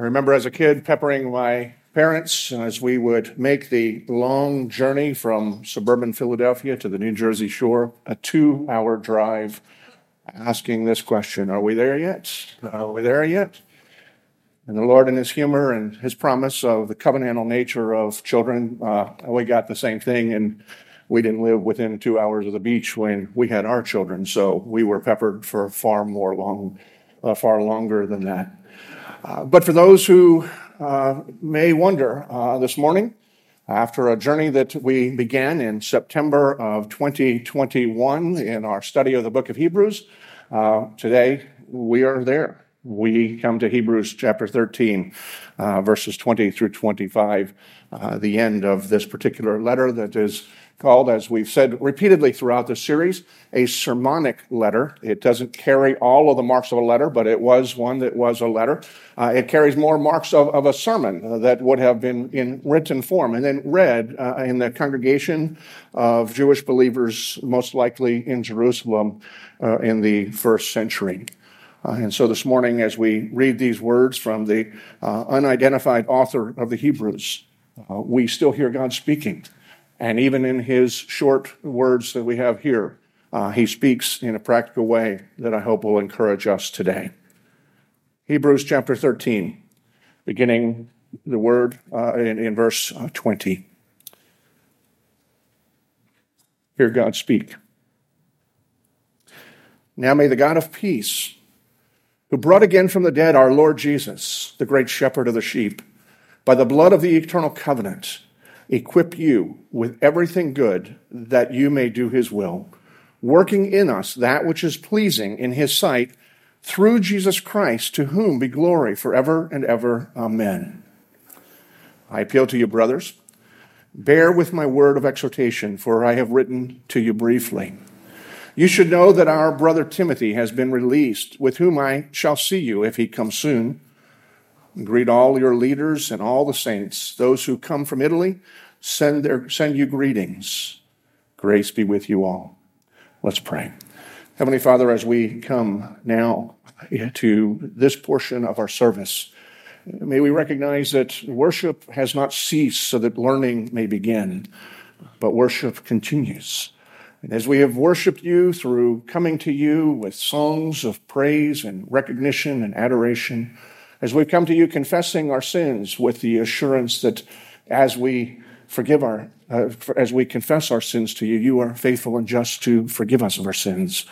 I remember as a kid peppering my parents as we would make the long journey from suburban Philadelphia to the New Jersey shore, a two hour drive, asking this question Are we there yet? Are we there yet? And the Lord, in His humor and His promise of the covenantal nature of children, uh, we got the same thing. And we didn't live within two hours of the beach when we had our children, so we were peppered for far more long, uh, far longer than that. Uh, but for those who uh, may wonder uh, this morning, after a journey that we began in September of 2021 in our study of the book of Hebrews, uh, today we are there. We come to Hebrews chapter 13, uh, verses 20 through 25, uh, the end of this particular letter that is called, as we've said repeatedly throughout the series, a sermonic letter. It doesn't carry all of the marks of a letter, but it was one that was a letter. Uh, it carries more marks of, of a sermon that would have been in written form and then read uh, in the congregation of Jewish believers, most likely in Jerusalem uh, in the first century. Uh, and so this morning, as we read these words from the uh, unidentified author of the Hebrews, uh, we still hear God speaking. And even in his short words that we have here, uh, he speaks in a practical way that I hope will encourage us today. Hebrews chapter 13, beginning the word uh, in, in, verse uh, 20. Hear God speak. Now may the God of peace, who brought again from the dead our Lord Jesus, the great shepherd of the sheep, by the blood of the eternal covenant, equip you with everything good that you may do his will, working in us that which is pleasing in his sight through Jesus Christ, to whom be glory forever and ever. Amen. I appeal to you, brothers. Bear with my word of exhortation, for I have written to you briefly. You should know that our brother Timothy has been released, with whom I shall see you if he comes soon. Greet all your leaders and all the saints. Those who come from Italy send, their, send you greetings. Grace be with you all. Let's pray. Heavenly Father, as we come now to this portion of our service, may we recognize that worship has not ceased so that learning may begin, but worship continues. And as we have worshiped you through coming to you with songs of praise and recognition and adoration, as we've come to you confessing our sins with the assurance that as we forgive our, uh, as we confess our sins to you, you are faithful and just to forgive us of our sins.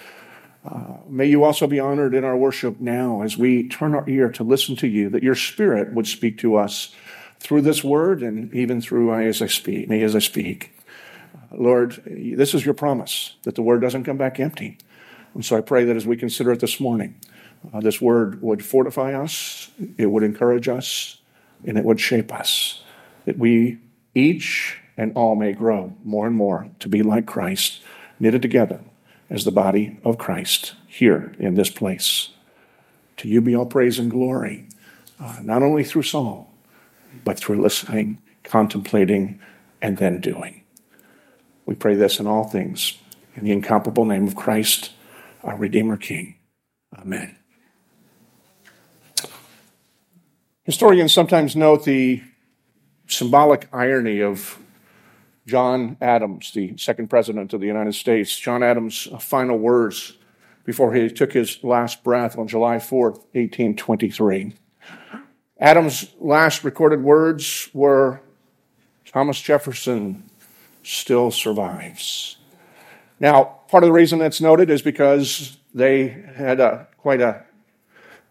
Uh, may you also be honored in our worship now as we turn our ear to listen to you, that your spirit would speak to us through this word and even through I as I speak, me as I speak. Lord, this is your promise that the word doesn't come back empty. And so I pray that as we consider it this morning, uh, this word would fortify us, it would encourage us, and it would shape us. That we each and all may grow more and more to be like Christ, knitted together as the body of Christ here in this place. To you be all praise and glory, uh, not only through song, but through listening, contemplating, and then doing. We pray this in all things in the incomparable name of Christ, our Redeemer King. Amen. Historians sometimes note the symbolic irony of John Adams, the second president of the United States. John Adams' final words before he took his last breath on July 4th, 1823. Adams' last recorded words were Thomas Jefferson still survives. Now, part of the reason that's noted is because they had a, quite a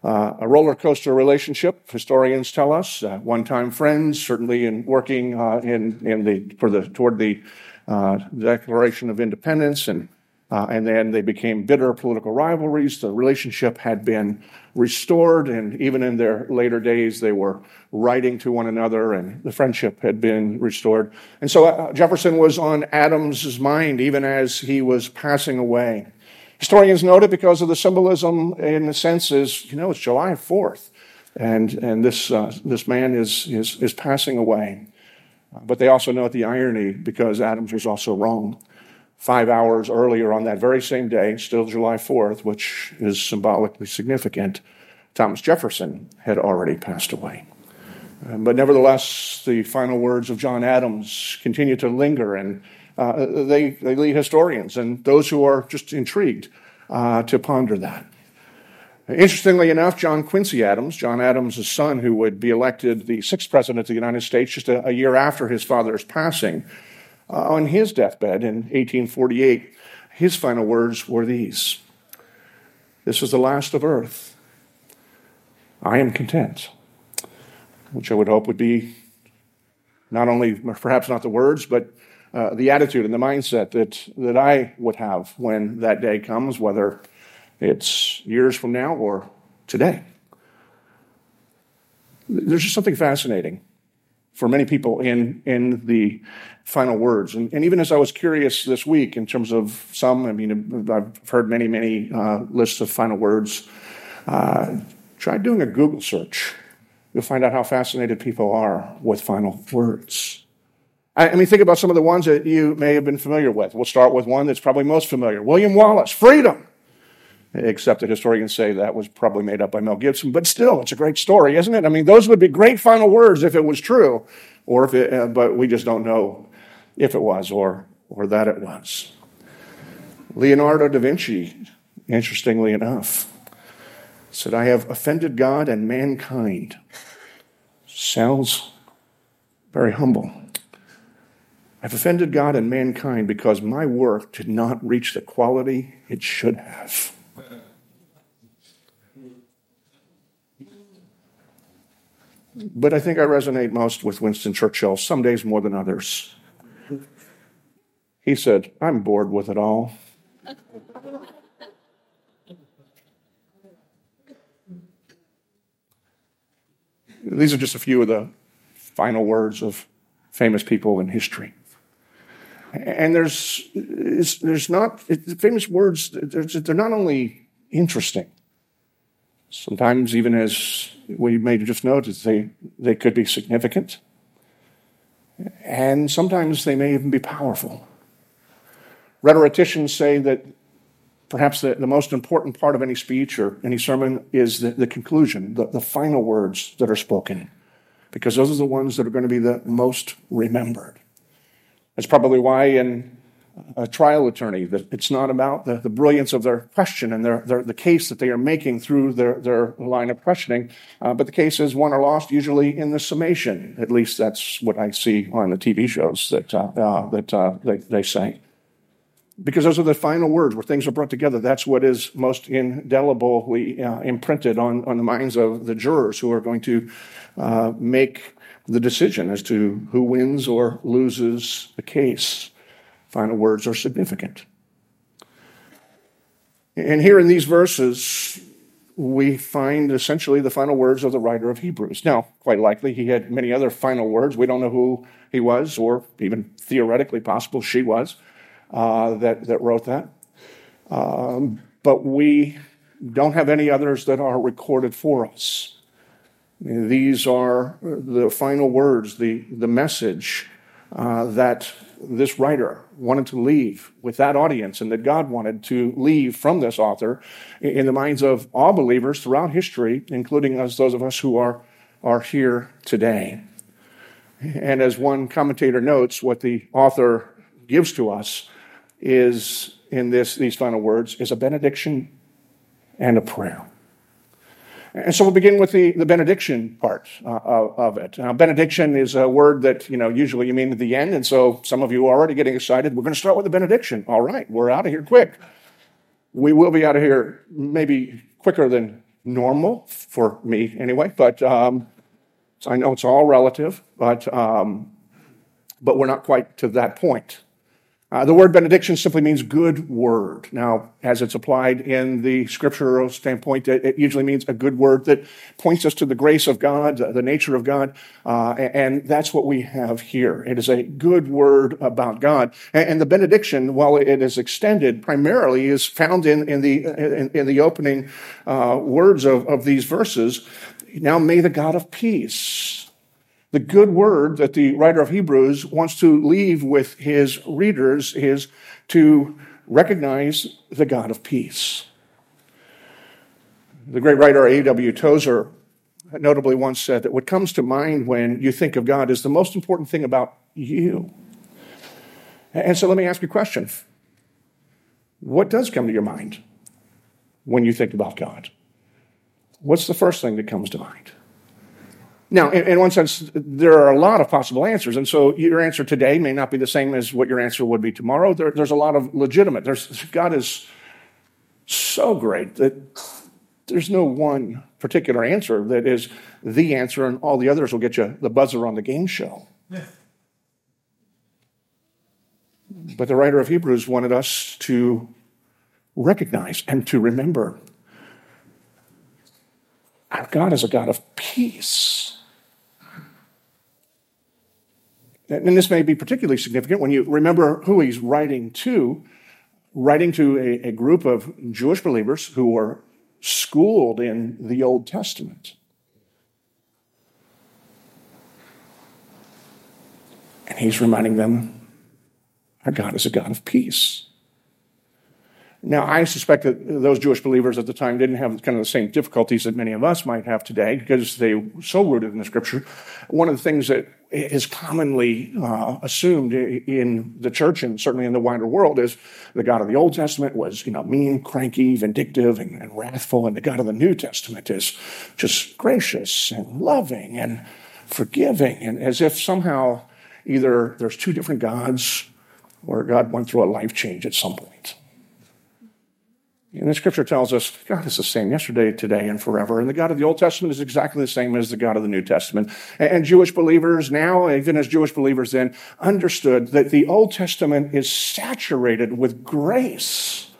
uh, a roller coaster relationship, historians tell us. Uh, one-time friends, certainly in working uh, in, in the for the toward the uh, Declaration of Independence, and uh, and then they became bitter political rivalries. The relationship had been restored, and even in their later days, they were writing to one another, and the friendship had been restored. And so Jefferson was on Adams's mind even as he was passing away. Historians note it because of the symbolism in the sense is, you know, it's July 4th, and, and this, uh, this man is, is, is passing away. But they also note the irony because Adams was also wrong. Five hours earlier on that very same day, still July 4th, which is symbolically significant, Thomas Jefferson had already passed away. But nevertheless, the final words of John Adams continue to linger, and uh, they, they lead historians and those who are just intrigued uh, to ponder that. Interestingly enough, John Quincy Adams, John Adams' son, who would be elected the sixth president of the United States just a, a year after his father's passing, uh, on his deathbed in 1848, his final words were these This is the last of earth. I am content which I would hope would be not only perhaps not the words, but uh, the attitude and the mindset that, that I would have when that day comes, whether it's years from now or today. There's just something fascinating for many people in, in the final words. And, and even as I was curious this week in terms of some, I mean, I've heard many, many uh, lists of final words, uh, tried doing a Google search you'll find out how fascinated people are with final words. I mean, think about some of the ones that you may have been familiar with. We'll start with one that's probably most familiar William Wallace, freedom. Except that historians say that was probably made up by Mel Gibson, but still, it's a great story, isn't it? I mean, those would be great final words if it was true, or if it, uh, but we just don't know if it was or, or that it was. Leonardo da Vinci, interestingly enough, said, I have offended God and mankind. Sounds very humble. I've offended God and mankind because my work did not reach the quality it should have. But I think I resonate most with Winston Churchill, some days more than others. He said, I'm bored with it all. These are just a few of the final words of famous people in history. And there's, there's not, famous words, they're not only interesting, sometimes even as we may just notice, they, they could be significant. And sometimes they may even be powerful. Rhetoricians say that Perhaps the, the most important part of any speech or any sermon is the, the conclusion, the, the final words that are spoken, because those are the ones that are going to be the most remembered. That's probably why in a trial attorney it's not about the, the brilliance of their question and their, their, the case that they are making through their, their line of questioning, uh, but the case is won or lost usually in the summation. At least that's what I see on the TV shows that, uh, uh, that uh, they, they say because those are the final words where things are brought together. That's what is most indelibly uh, imprinted on, on the minds of the jurors who are going to uh, make the decision as to who wins or loses the case. Final words are significant. And here in these verses, we find essentially the final words of the writer of Hebrews. Now, quite likely, he had many other final words. We don't know who he was, or even theoretically possible she was uh, that, that wrote that. Um, but we don't have any others that are recorded for us. These are the final words, the, the message uh, that this writer wanted to leave with that audience and that God wanted to leave from this author in the minds of all believers throughout history, including us, those of us who are, are here today. And as one commentator notes, what the author gives to us is in this, these final words is a benediction and a prayer. And so we'll begin with the, the benediction part uh, of it. Now, benediction is a word that, you know, usually you mean at the end. And so some of you are already getting excited. We're going to start with the benediction. All right, we're out of here quick. We will be out of here maybe quicker than normal for me anyway, but um, I know it's all relative, but, um, but we're not quite to that point. Uh, the word benediction simply means good word. Now, as it's applied in the scriptural standpoint, it, it usually means a good word that points us to the grace of God, the nature of God, uh, and that's what we have here. It is a good word about God. And, and the benediction, while it is extended primarily, is found in, in, the, in, in the opening uh, words of, of these verses. Now may the God of peace the good word that the writer of Hebrews wants to leave with his readers is to recognize the God of peace. The great writer A.W. Tozer notably once said that what comes to mind when you think of God is the most important thing about you. And so let me ask you a question. What does come to your mind when you think about God? What's the first thing that comes to mind? Now, in, in, one sense, there are a lot of possible answers. And so your answer today may not be the same as what your answer would be tomorrow. There, there's a lot of legitimate. There's, God is so great that there's no one particular answer that is the answer, and all the others will get you the buzzer on the game show. Yeah. But the writer of Hebrews wanted us to recognize and to remember our God is a God of peace. And this may be particularly significant when you remember who he's writing to, writing to a, a group of Jewish believers who were schooled in the Old Testament. And he's reminding them our God is a God of peace. Now, I suspect that those Jewish believers at the time didn't have kind of the same difficulties that many of us might have today because they were so rooted in the scripture. One of the things that is commonly uh, assumed in the church and certainly in the wider world is the God of the Old Testament was, you know, mean, cranky, vindictive, and, and wrathful, and the God of the New Testament is just gracious and loving and forgiving, and as if somehow either there's two different gods or God went through a life change at some point. And the scripture tells us God is the same yesterday, today, and forever. And the God of the Old Testament is exactly the same as the God of the New Testament. And Jewish believers now, even as Jewish believers then, understood that the Old Testament is saturated with grace.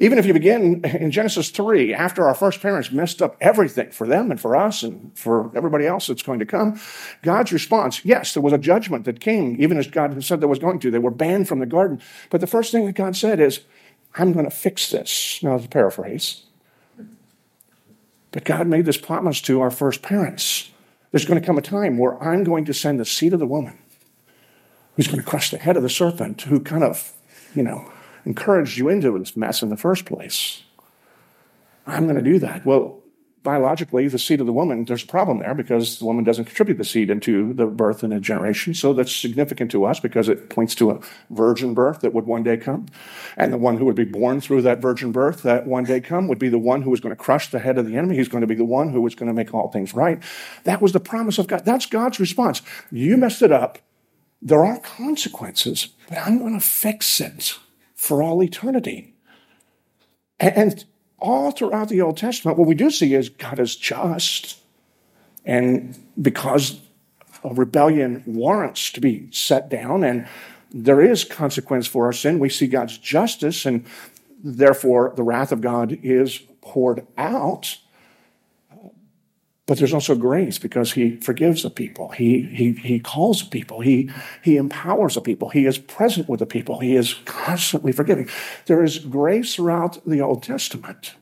Even if you begin in Genesis 3, after our first parents messed up everything for them and for us and for everybody else that's going to come, God's response, yes, there was a judgment that came, even as God said there was going to. They were banned from the garden. But the first thing that God said is, I'm going to fix this. Now, to paraphrase. But God made this promise to our first parents. There's going to come a time where I'm going to send the seed of the woman who's going to crush the head of the serpent who kind of, you know, encouraged you into this mess in the first place. I'm going to do that. Well, biologically, the seed of the woman, there's a problem there because the woman doesn't contribute the seed into the birth and a generation. So that's significant to us because it points to a virgin birth that would one day come. And the one who would be born through that virgin birth that one day come would be the one who was going to crush the head of the enemy. He's going to be the one who was going to make all things right. That was the promise of God. That's God's response. You messed it up. There are consequences, but I'm going to fix it for all eternity. And all throughout the Old Testament, what we do see is God is just. And because a rebellion warrants to be set down, and there is consequence for our sin, we see God's justice, and therefore the wrath of God is poured out. But there's also grace because he forgives the people. He, he, he calls the people. He, he empowers the people. He is present with the people. He is constantly forgiving. There is grace throughout the Old Testament,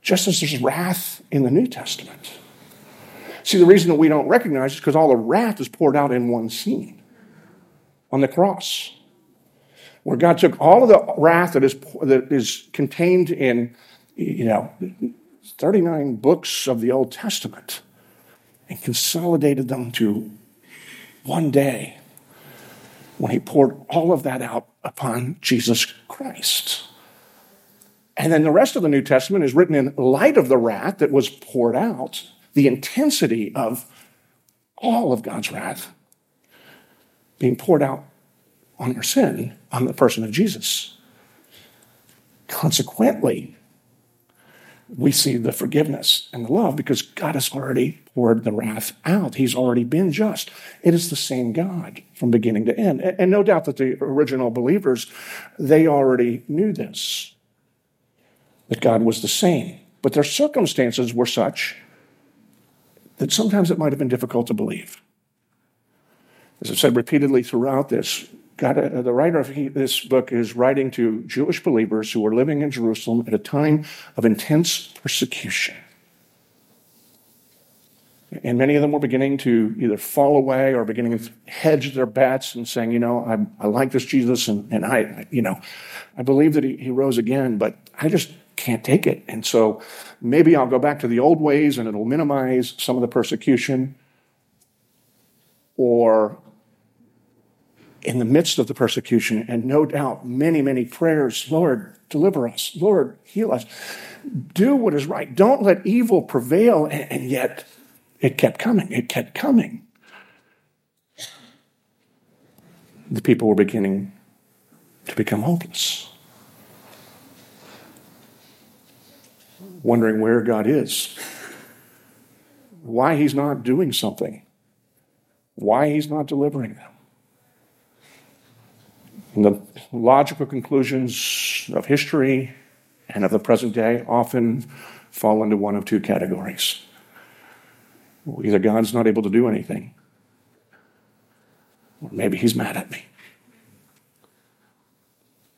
just as there's wrath in the New Testament. See, the reason that we don't recognize is because all the wrath is poured out in one scene on the cross, where God took all of the wrath that is, that is contained in, you know, 39 books of the Old Testament and consolidated them to one day when he poured all of that out upon Jesus Christ. And then the rest of the New Testament is written in light of the wrath that was poured out, the intensity of all of God's wrath being poured out on our sin, on the person of Jesus. Consequently, we see the forgiveness and the love because God has already poured the wrath out. He's already been just. It is the same God from beginning to end. And no doubt that the original believers, they already knew this, that God was the same. But their circumstances were such that sometimes it might have been difficult to believe. As I've said repeatedly throughout this, God, uh, the writer of he, this book is writing to Jewish believers who were living in Jerusalem at a time of intense persecution. And many of them were beginning to either fall away or beginning to hedge their bets and saying, you know, I, I like this Jesus and, and I, you know, I believe that he, he rose again, but I just can't take it. And so maybe I'll go back to the old ways and it'll minimize some of the persecution. Or in the midst of the persecution, and no doubt many, many prayers, Lord, deliver us, Lord, heal us. Do what is right. Don't let evil prevail. And yet it kept coming, it kept coming. The people were beginning to become hopeless. wondering where God is, why He's not doing something, why He's not delivering them. And the logical conclusions of history and of the present day often fall into one of two categories. Either God's not able to do anything, or maybe He's mad at me.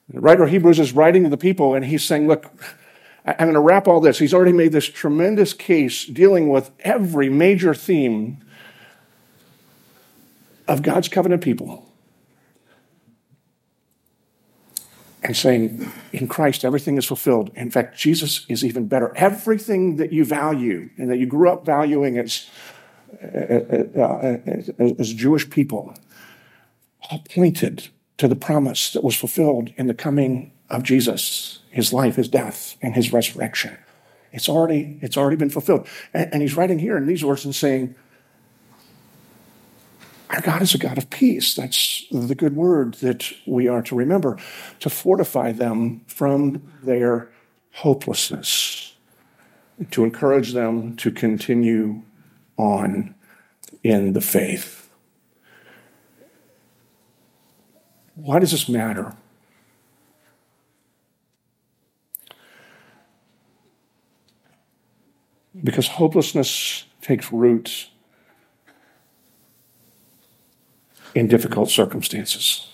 The writer of Hebrews is writing to the people, and he's saying, Look, I'm going to wrap all this. He's already made this tremendous case dealing with every major theme of God's covenant people. And saying, in Christ, everything is fulfilled. In fact, Jesus is even better. Everything that you value and that you grew up valuing as, as, as Jewish people all pointed to the promise that was fulfilled in the coming of Jesus his life, his death, and his resurrection. It's already, it's already been fulfilled. And, and he's writing here in these words and saying, Our God is a God of peace. That's the good word that we are to remember, to fortify them from their hopelessness, to encourage them to continue on in the faith. Why does this matter? Because hopelessness takes root in difficult circumstances.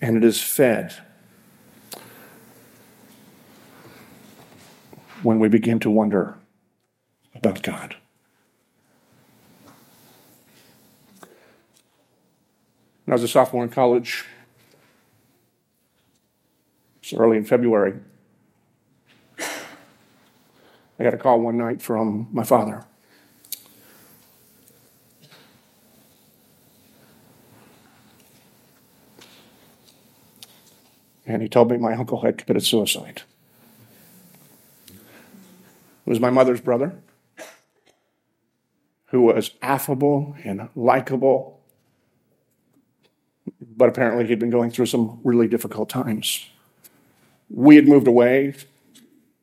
And it is fed when we begin to wonder about God. When I was a sophomore in college, it was early in February, I got a call one night from my father. And he told me my uncle had committed suicide. It was my mother's brother, who was affable and likable, but apparently he'd been going through some really difficult times. We had moved away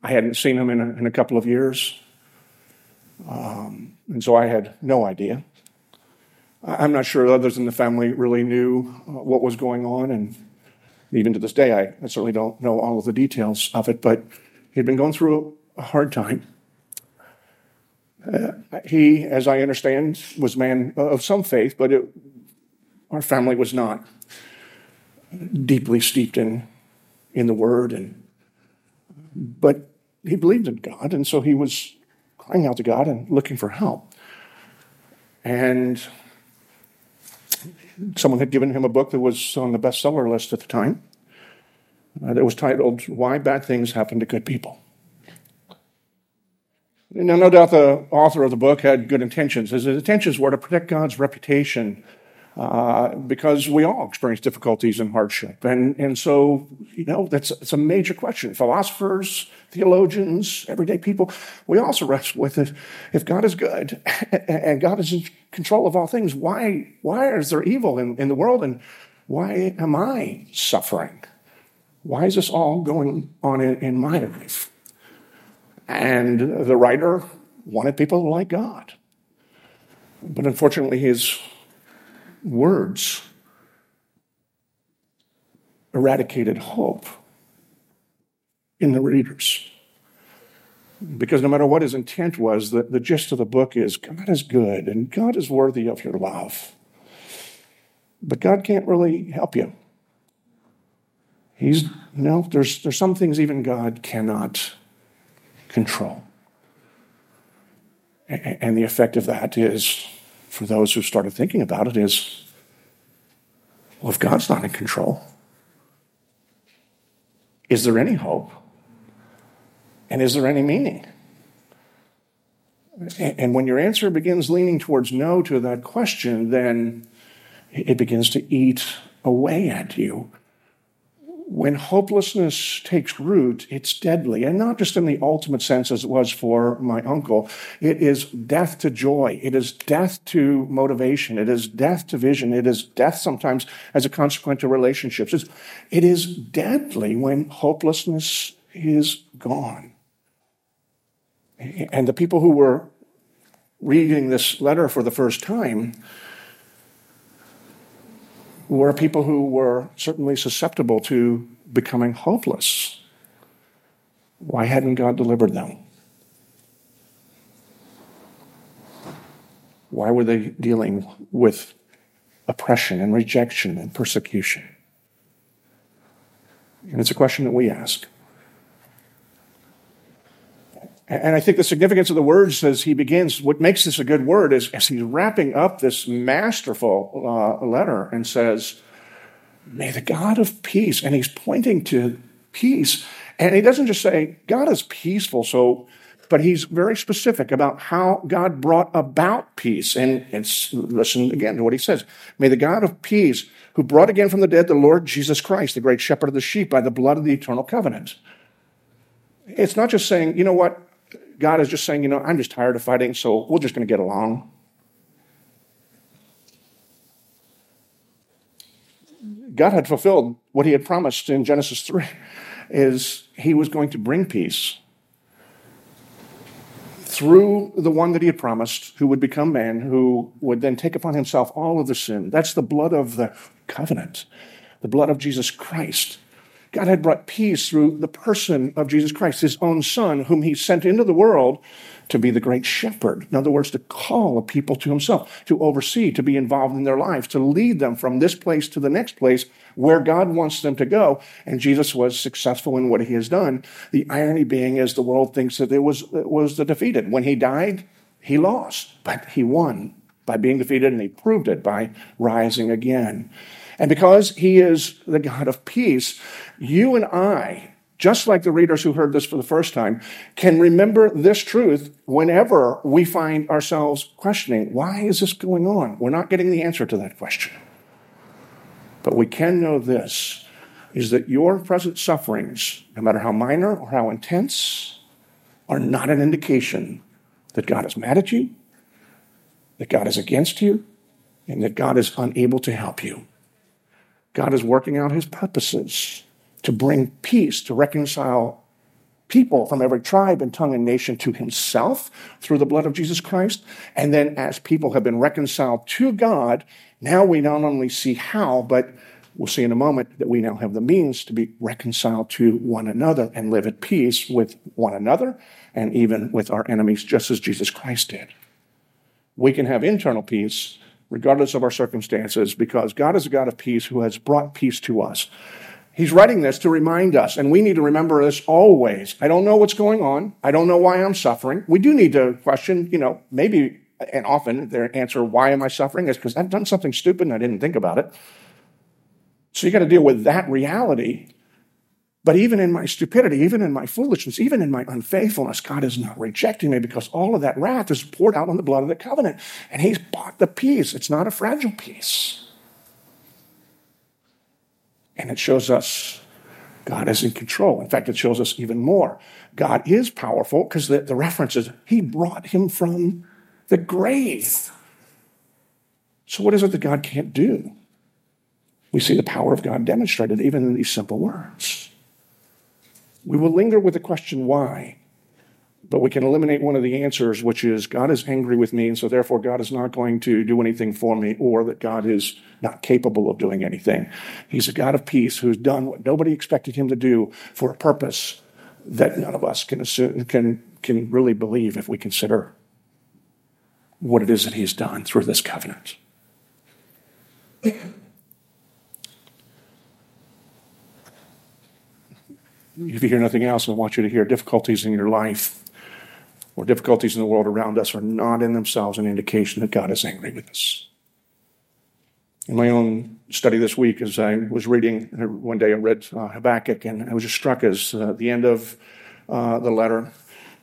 I hadn't seen him in a, in a couple of years. Um, and so I had no idea. I'm not sure others in the family really knew uh, what was going on. And even to this day, I, I certainly don't know all of the details of it, but he'd been going through a hard time. Uh, he, as I understand, was a man of some faith, but it, our family was not deeply steeped in, in the word. And, but he believed in God, and so he was crying out to God and looking for help. And someone had given him a book that was on the bestseller list at the time uh, that was titled Why Bad Things Happen to Good People. Now, no doubt the author of the book had good intentions. His intentions were to protect God's reputation uh, because we all experience difficulties and hardship. And, and so, you know, that's it's a major question. Philosophers, theologians, everyday people, we also wrestle with it. If God is good and God is in control of all things, why, why is there evil in, in the world and why am I suffering? Why is this all going on in, in my life? And the writer wanted people like God. But unfortunately, his words eradicated hope in the readers. Because no matter what his intent was, the, the gist of the book is God is good and God is worthy of your love. But God can't really help you. He's, you know, there's, there's some things even God cannot control. And the effect of that is for those who started thinking about it is well, if God's not in control, is there any hope? And is there any meaning? And when your answer begins leaning towards no to that question, then it begins to eat away at you. When hopelessness takes root, it's deadly, and not just in the ultimate sense as it was for my uncle. It is death to joy. It is death to motivation. It is death to vision. It is death sometimes as a consequence of relationships. It's, it is deadly when hopelessness is gone. And the people who were reading this letter for the first time were people who were certainly susceptible to becoming hopeless. Why hadn't God delivered them? Why were they dealing with oppression and rejection and persecution? And it's a question that we ask. And I think the significance of the words as he begins, what makes this a good word is as he's wrapping up this masterful uh, letter and says, May the God of peace, and he's pointing to peace. And he doesn't just say, God is peaceful, so, but he's very specific about how God brought about peace. And it's, listen again to what he says. May the God of peace, who brought again from the dead the Lord Jesus Christ, the great shepherd of the sheep, by the blood of the eternal covenant. It's not just saying, you know what, God is just saying, you know, I'm just tired of fighting, so we're just going to get along. God had fulfilled what he had promised in Genesis 3 is he was going to bring peace through the one that he had promised who would become man who would then take upon himself all of the sin that's the blood of the covenant the blood of Jesus Christ God had brought peace through the person of Jesus Christ, his own son, whom he sent into the world to be the great shepherd. In other words, to call a people to himself, to oversee, to be involved in their lives, to lead them from this place to the next place where God wants them to go. And Jesus was successful in what he has done. The irony being is the world thinks that it was, it was the defeated. When he died, he lost, but he won by being defeated, and he proved it by rising again. And because he is the God of peace, you and I, just like the readers who heard this for the first time, can remember this truth whenever we find ourselves questioning, why is this going on? We're not getting the answer to that question. But we can know this is that your present sufferings, no matter how minor or how intense, are not an indication that God is mad at you, that God is against you, and that God is unable to help you. God is working out his purposes to bring peace, to reconcile people from every tribe and tongue and nation to himself through the blood of Jesus Christ. And then as people have been reconciled to God, now we not only see how, but we'll see in a moment that we now have the means to be reconciled to one another and live at peace with one another and even with our enemies, just as Jesus Christ did. We can have internal peace regardless of our circumstances, because God is a God of peace who has brought peace to us. He's writing this to remind us, and we need to remember this always. I don't know what's going on. I don't know why I'm suffering. We do need to question, you know, maybe, and often their answer, why am I suffering, is because I've done something stupid and I didn't think about it. So you got to deal with that reality. But even in my stupidity, even in my foolishness, even in my unfaithfulness, God is not rejecting me because all of that wrath is poured out on the blood of the covenant. And He's bought the peace. It's not a fragile peace. And it shows us God is in control. In fact, it shows us even more. God is powerful because the, the reference is He brought him from the grave. So, what is it that God can't do? We see the power of God demonstrated even in these simple words. We will linger with the question why, but we can eliminate one of the answers, which is God is angry with me, and so therefore God is not going to do anything for me, or that God is not capable of doing anything. He's a God of peace who's done what nobody expected him to do for a purpose that none of us can assume, can, can really believe if we consider what it is that he's done through this covenant. If you hear nothing else, I want you to hear difficulties in your life or difficulties in the world around us are not in themselves an indication that God is angry with us. In my own study this week, as I was reading, one day I read uh, Habakkuk, and I was just struck as uh, the end of uh, the letter.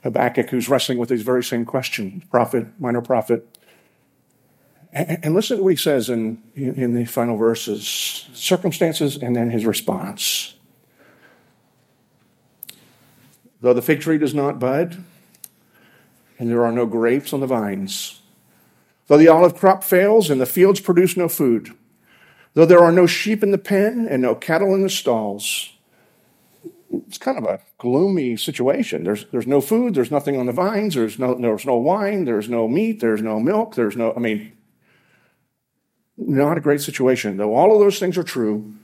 Habakkuk, who's wrestling with these very same questions, prophet, minor prophet. And, listen to what he says in, in the final verses circumstances and then his response. Though the fig tree does not bud, and there are no grapes on the vines, though the olive crop fails and the fields produce no food, though there are no sheep in the pen and no cattle in the stalls, it's kind of a gloomy situation. There's, there's no food, there's nothing on the vines, there's no, there's no wine, there's no meat, there's no milk, there's no, I mean, not a great situation. Though all of those things are true,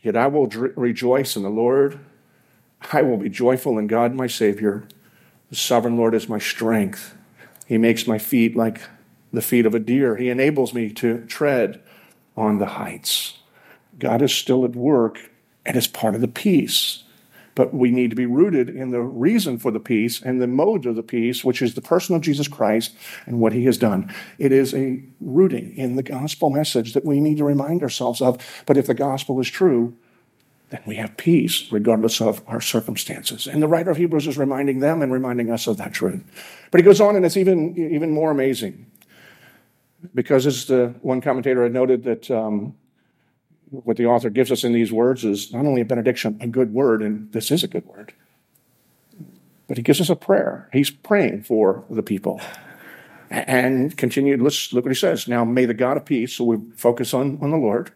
yet I will rejoice in the Lord. I will be joyful in God, my Savior. The sovereign Lord is my strength. He makes my feet like the feet of a deer. He enables me to tread on the heights. God is still at work and is part of the peace. But we need to be rooted in the reason for the peace and the mode of the peace, which is the person of Jesus Christ and what he has done. It is a rooting in the gospel message that we need to remind ourselves of. But if the gospel is true, then we have peace regardless of our circumstances. And the writer of Hebrews is reminding them and reminding us of that truth. But he goes on, and it's even, even more amazing. Because as the one commentator had noted that um, what the author gives us in these words is not only a benediction, a good word, and this is a good word, but he gives us a prayer. He's praying for the people. And continued, let's look what he says. Now, may the God of peace, so we focus on, on the Lord,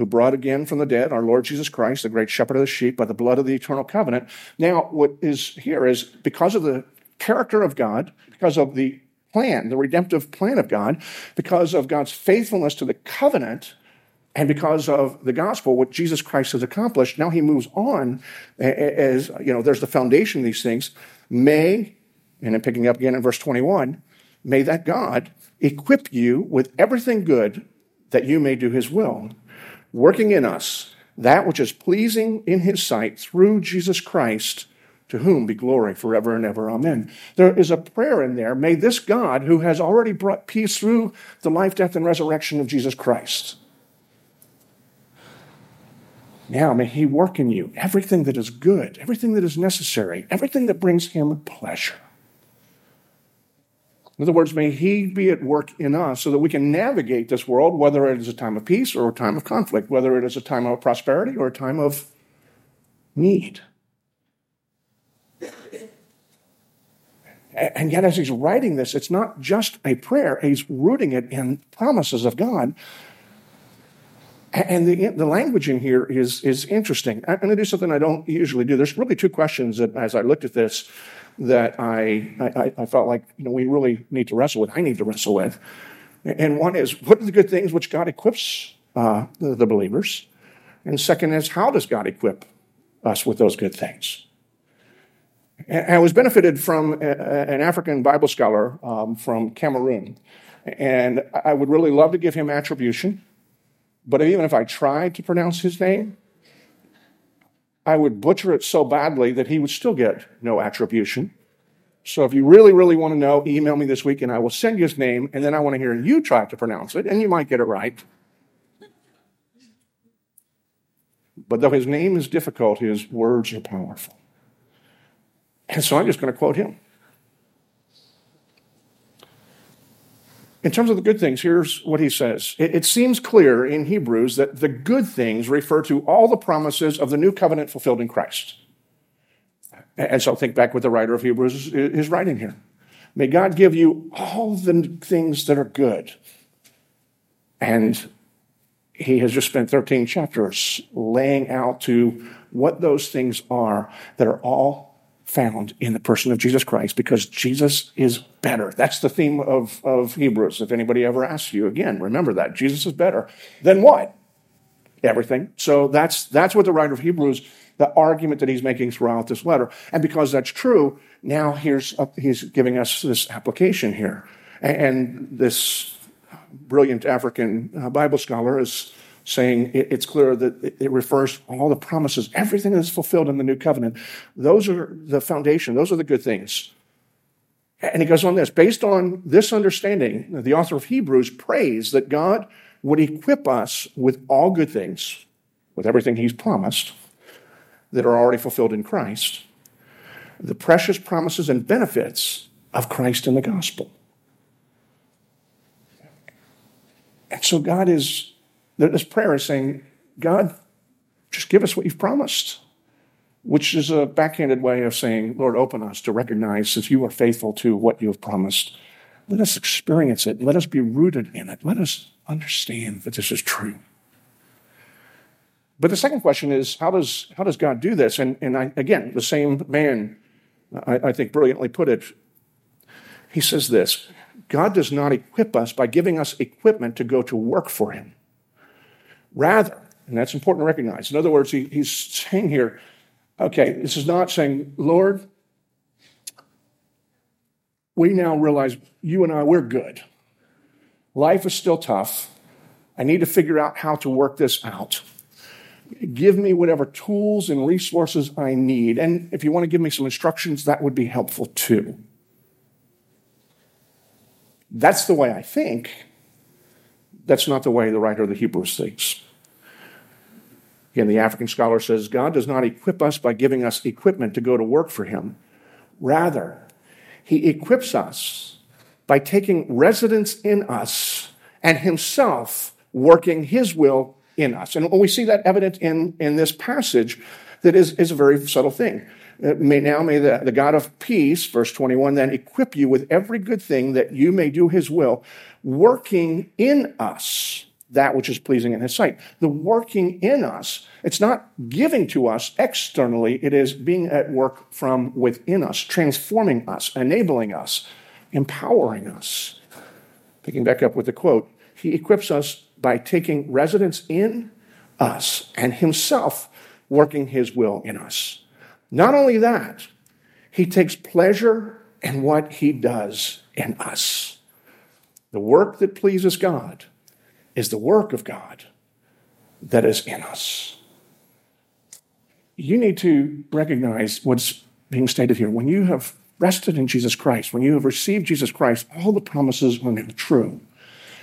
who brought again from the dead our Lord Jesus Christ, the great shepherd of the sheep, by the blood of the eternal covenant. Now, what is here is because of the character of God, because of the plan, the redemptive plan of God, because of God's faithfulness to the covenant, and because of the gospel, what Jesus Christ has accomplished, now he moves on as, you know, there's the foundation of these things. May, and I'm picking up again in verse 21, may that God equip you with everything good that you may do his will working in us that which is pleasing in his sight through Jesus Christ, to whom be glory forever and ever. Amen. There is a prayer in there. May this God, who has already brought peace through the life, death, and resurrection of Jesus Christ, now may he work in you everything that is good, everything that is necessary, everything that brings him pleasure. In other words, may He be at work in us so that we can navigate this world, whether it is a time of peace or a time of conflict, whether it is a time of prosperity or a time of need. And yet, as he's writing this, it's not just a prayer, he's rooting it in promises of God. And the, the language in here is, is interesting. I'm going to do something I don't usually do. There's really two questions that, as I looked at this, that I, I, I felt like you know we really need to wrestle with. I need to wrestle with, and one is what are the good things which God equips uh, the, the believers, and second is how does God equip us with those good things? And I was benefited from a, an African Bible scholar um, from Cameroon, and I would really love to give him attribution, but even if I tried to pronounce his name, I would butcher it so badly that he would still get no attribution. So if you really, really want to know, email me this week and I will send you his name, and then I want to hear you try to pronounce it, and you might get it right. But though his name is difficult, his words are powerful. And so I'm just going to quote him. In terms of the good things, here's what he says. It, it, seems clear in Hebrews that the good things refer to all the promises of the new covenant fulfilled in Christ. And so think back what the writer of Hebrews is writing here. May God give you all the things that are good. And he has just spent 13 chapters laying out to what those things are that are all found in the person of Jesus Christ because Jesus is better. That's the theme of, of Hebrews. If anybody ever asks you again, remember that. Jesus is better. Then what? Everything. So that's, that's what the writer of Hebrews, the argument that he's making throughout this letter. And because that's true, now here's, he's giving us this application here. And, and this brilliant African uh, Bible scholar is saying it's clear that it refers all the promises, everything that's fulfilled in the new covenant. Those are the foundation, those are the good things. And he goes on this based on this understanding, the author of Hebrews prays that God would equip us with all good things, with everything He's promised, that are already fulfilled in Christ, the precious promises and benefits of Christ in the gospel. And so God is, this prayer is saying, God, just give us what you've promised, which is a backhanded way of saying, Lord, open us to recognize that you are faithful to what you have promised. Let us experience it. Let us be rooted in it. Let us understand that this is true. But the second question is, how does, how does God do this? And, and I, again, the same man, I, I think, brilliantly put it. He says this God does not equip us by giving us equipment to go to work for Him. Rather, and that's important to recognize. In other words, he, he's saying here, okay, this is not saying, Lord, we now realize you and I, we're good. Life is still tough. I need to figure out how to work this out. Give me whatever tools and resources I need. And if you want to give me some instructions, that would be helpful too. That's the way I think. That's not the way the writer of the Hebrews thinks. Again, the African scholar says God does not equip us by giving us equipment to go to work for Him. Rather, He equips us by taking residence in us and Himself working His will in us. And we see that evident in, in this passage that is, is a very subtle thing. May, now may the, the God of peace, verse 21, then equip you with every good thing that you may do his will, working in us that which is pleasing in his sight. The working in us, it's not giving to us externally, it is being at work from within us, transforming us, enabling us, empowering us. Picking back up with the quote, he equips us by taking residence in us and himself working his will in us. Not only that, he takes pleasure in what he does in us. The work that pleases God is the work of God that is in us. You need to recognize what's being stated here. When you have rested in Jesus Christ, when you have received Jesus Christ, all the promises are now true.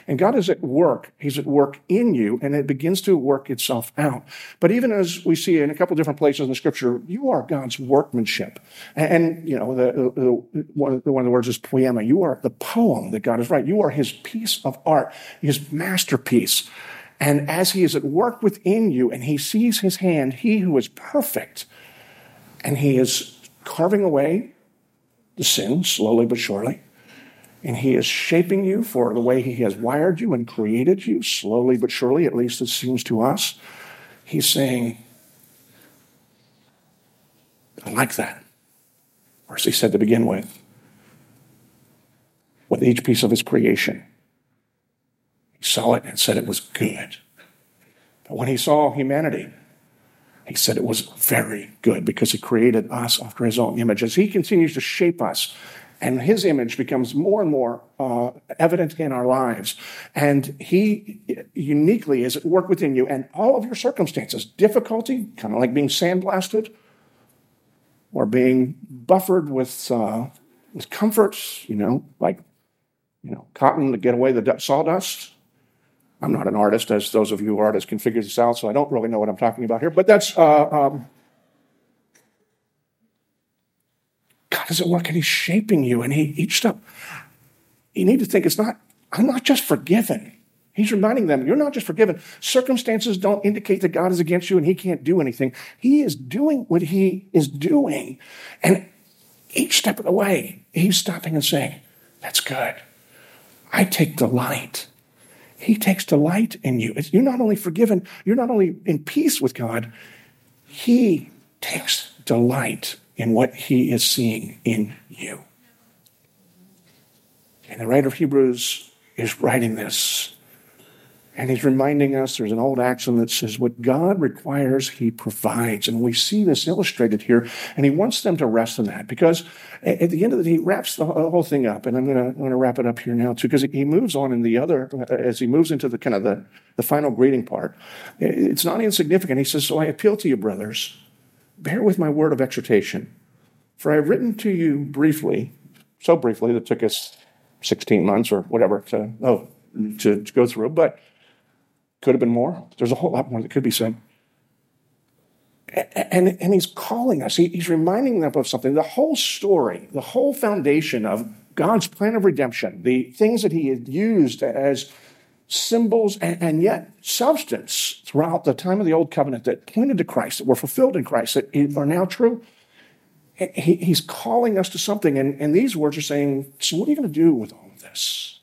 And God is at work. He's at work in you, and it begins to work itself out. But even as we see in a couple different places in the scripture, you are God's workmanship. And, you know, the, the, one, of the, one of the words is poema. You are the poem that God is writing. You are his piece of art, his masterpiece. And as he is at work within you and he sees his hand, he who is perfect, and he is carving away the sin slowly but surely, and He is shaping you for the way He has wired you and created you, slowly but surely, at least it seems to us. He's saying, I like that. Or as He said to begin with, with each piece of His creation, He saw it and said it was good. But when He saw humanity, he said it was very good because he created us after his own image. As he continues to shape us and his image becomes more and more uh, evident in our lives. And he uniquely is at work within you and all of your circumstances difficulty, kind of like being sandblasted or being buffered with, uh, with comforts, you know, like, you know, cotton to get away the sawdust. I'm not an artist, as those of you who are artists can figure this out, so I don't really know what I'm talking about here. But that's uh, um, God is at work and He's shaping you. And He each step, you need to think it's not, I'm not just forgiven. He's reminding them, you're not just forgiven. Circumstances don't indicate that God is against you and He can't do anything. He is doing what He is doing. And each step of the way, He's stopping and saying, That's good. I take delight. He takes delight in you. You're not only forgiven, you're not only in peace with God, He takes delight in what he is seeing in you. And the writer of Hebrews is writing this. And he's reminding us there's an old axiom that says, What God requires, he provides. And we see this illustrated here. And he wants them to rest in that because at the end of the day, he wraps the whole thing up. And I'm going to, wrap it up here now, too, because he moves on in the other, uh, as he moves into the kind of the, the final greeting part. It's not insignificant. He says, So I appeal to you, brothers bear with my word of exhortation. For I have written to you briefly, so briefly that took us 16 months or whatever to, oh, to, to go through, but Could have been more. There's a whole lot more that could be said. And, and he's calling us, he's reminding them of something. The whole story, the whole foundation of God's plan of redemption, the things that he had used as symbols and, and, yet substance throughout the time of the Old Covenant that pointed to Christ, that were fulfilled in Christ, that are now true. He, he's calling us to something, and, and these words are saying, So, what are you going to do with all of this?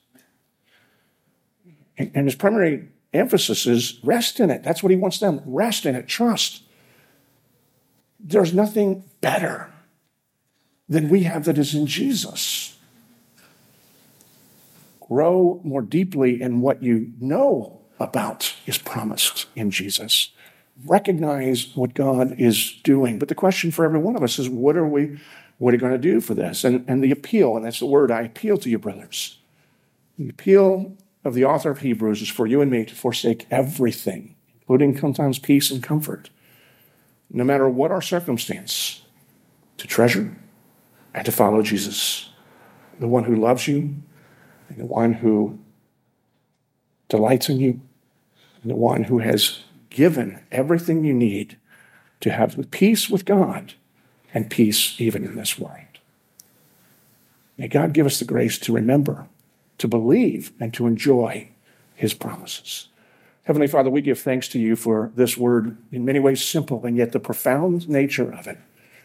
And, and his primary emphasis is rest in it. That's what he wants them rest in it, trust. There's nothing better than we have that is in Jesus grow more deeply in what you know about is promised in Jesus. Recognize what God is doing. But the question for every one of us is what are we what are you going to do for this? And, and the appeal, and that's the word I appeal to you, brothers. The appeal of the author of Hebrews is for you and me to forsake everything, including sometimes peace and comfort, no matter what our circumstance, to treasure and to follow Jesus, the one who loves you, and the one who delights in you, and the one who has given everything you need to have peace with God and peace even in this world. May God give us the grace to remember, to believe, and to enjoy his promises. Heavenly Father, we give thanks to you for this word, in many ways simple, and yet the profound nature of it.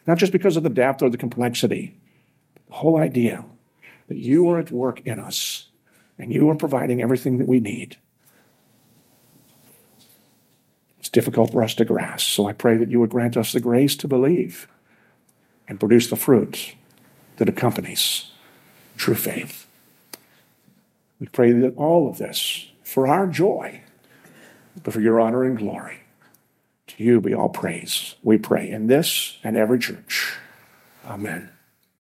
Not just because of the depth or the complexity, the whole idea that you are at work in us and you are providing everything that we need. It's difficult for us to grasp, so I pray that you would grant us the grace to believe and produce the fruit that accompanies true faith. We pray that all of this, for our joy, but for your honor and glory, to you be all praise, we pray in this and every church. Amen.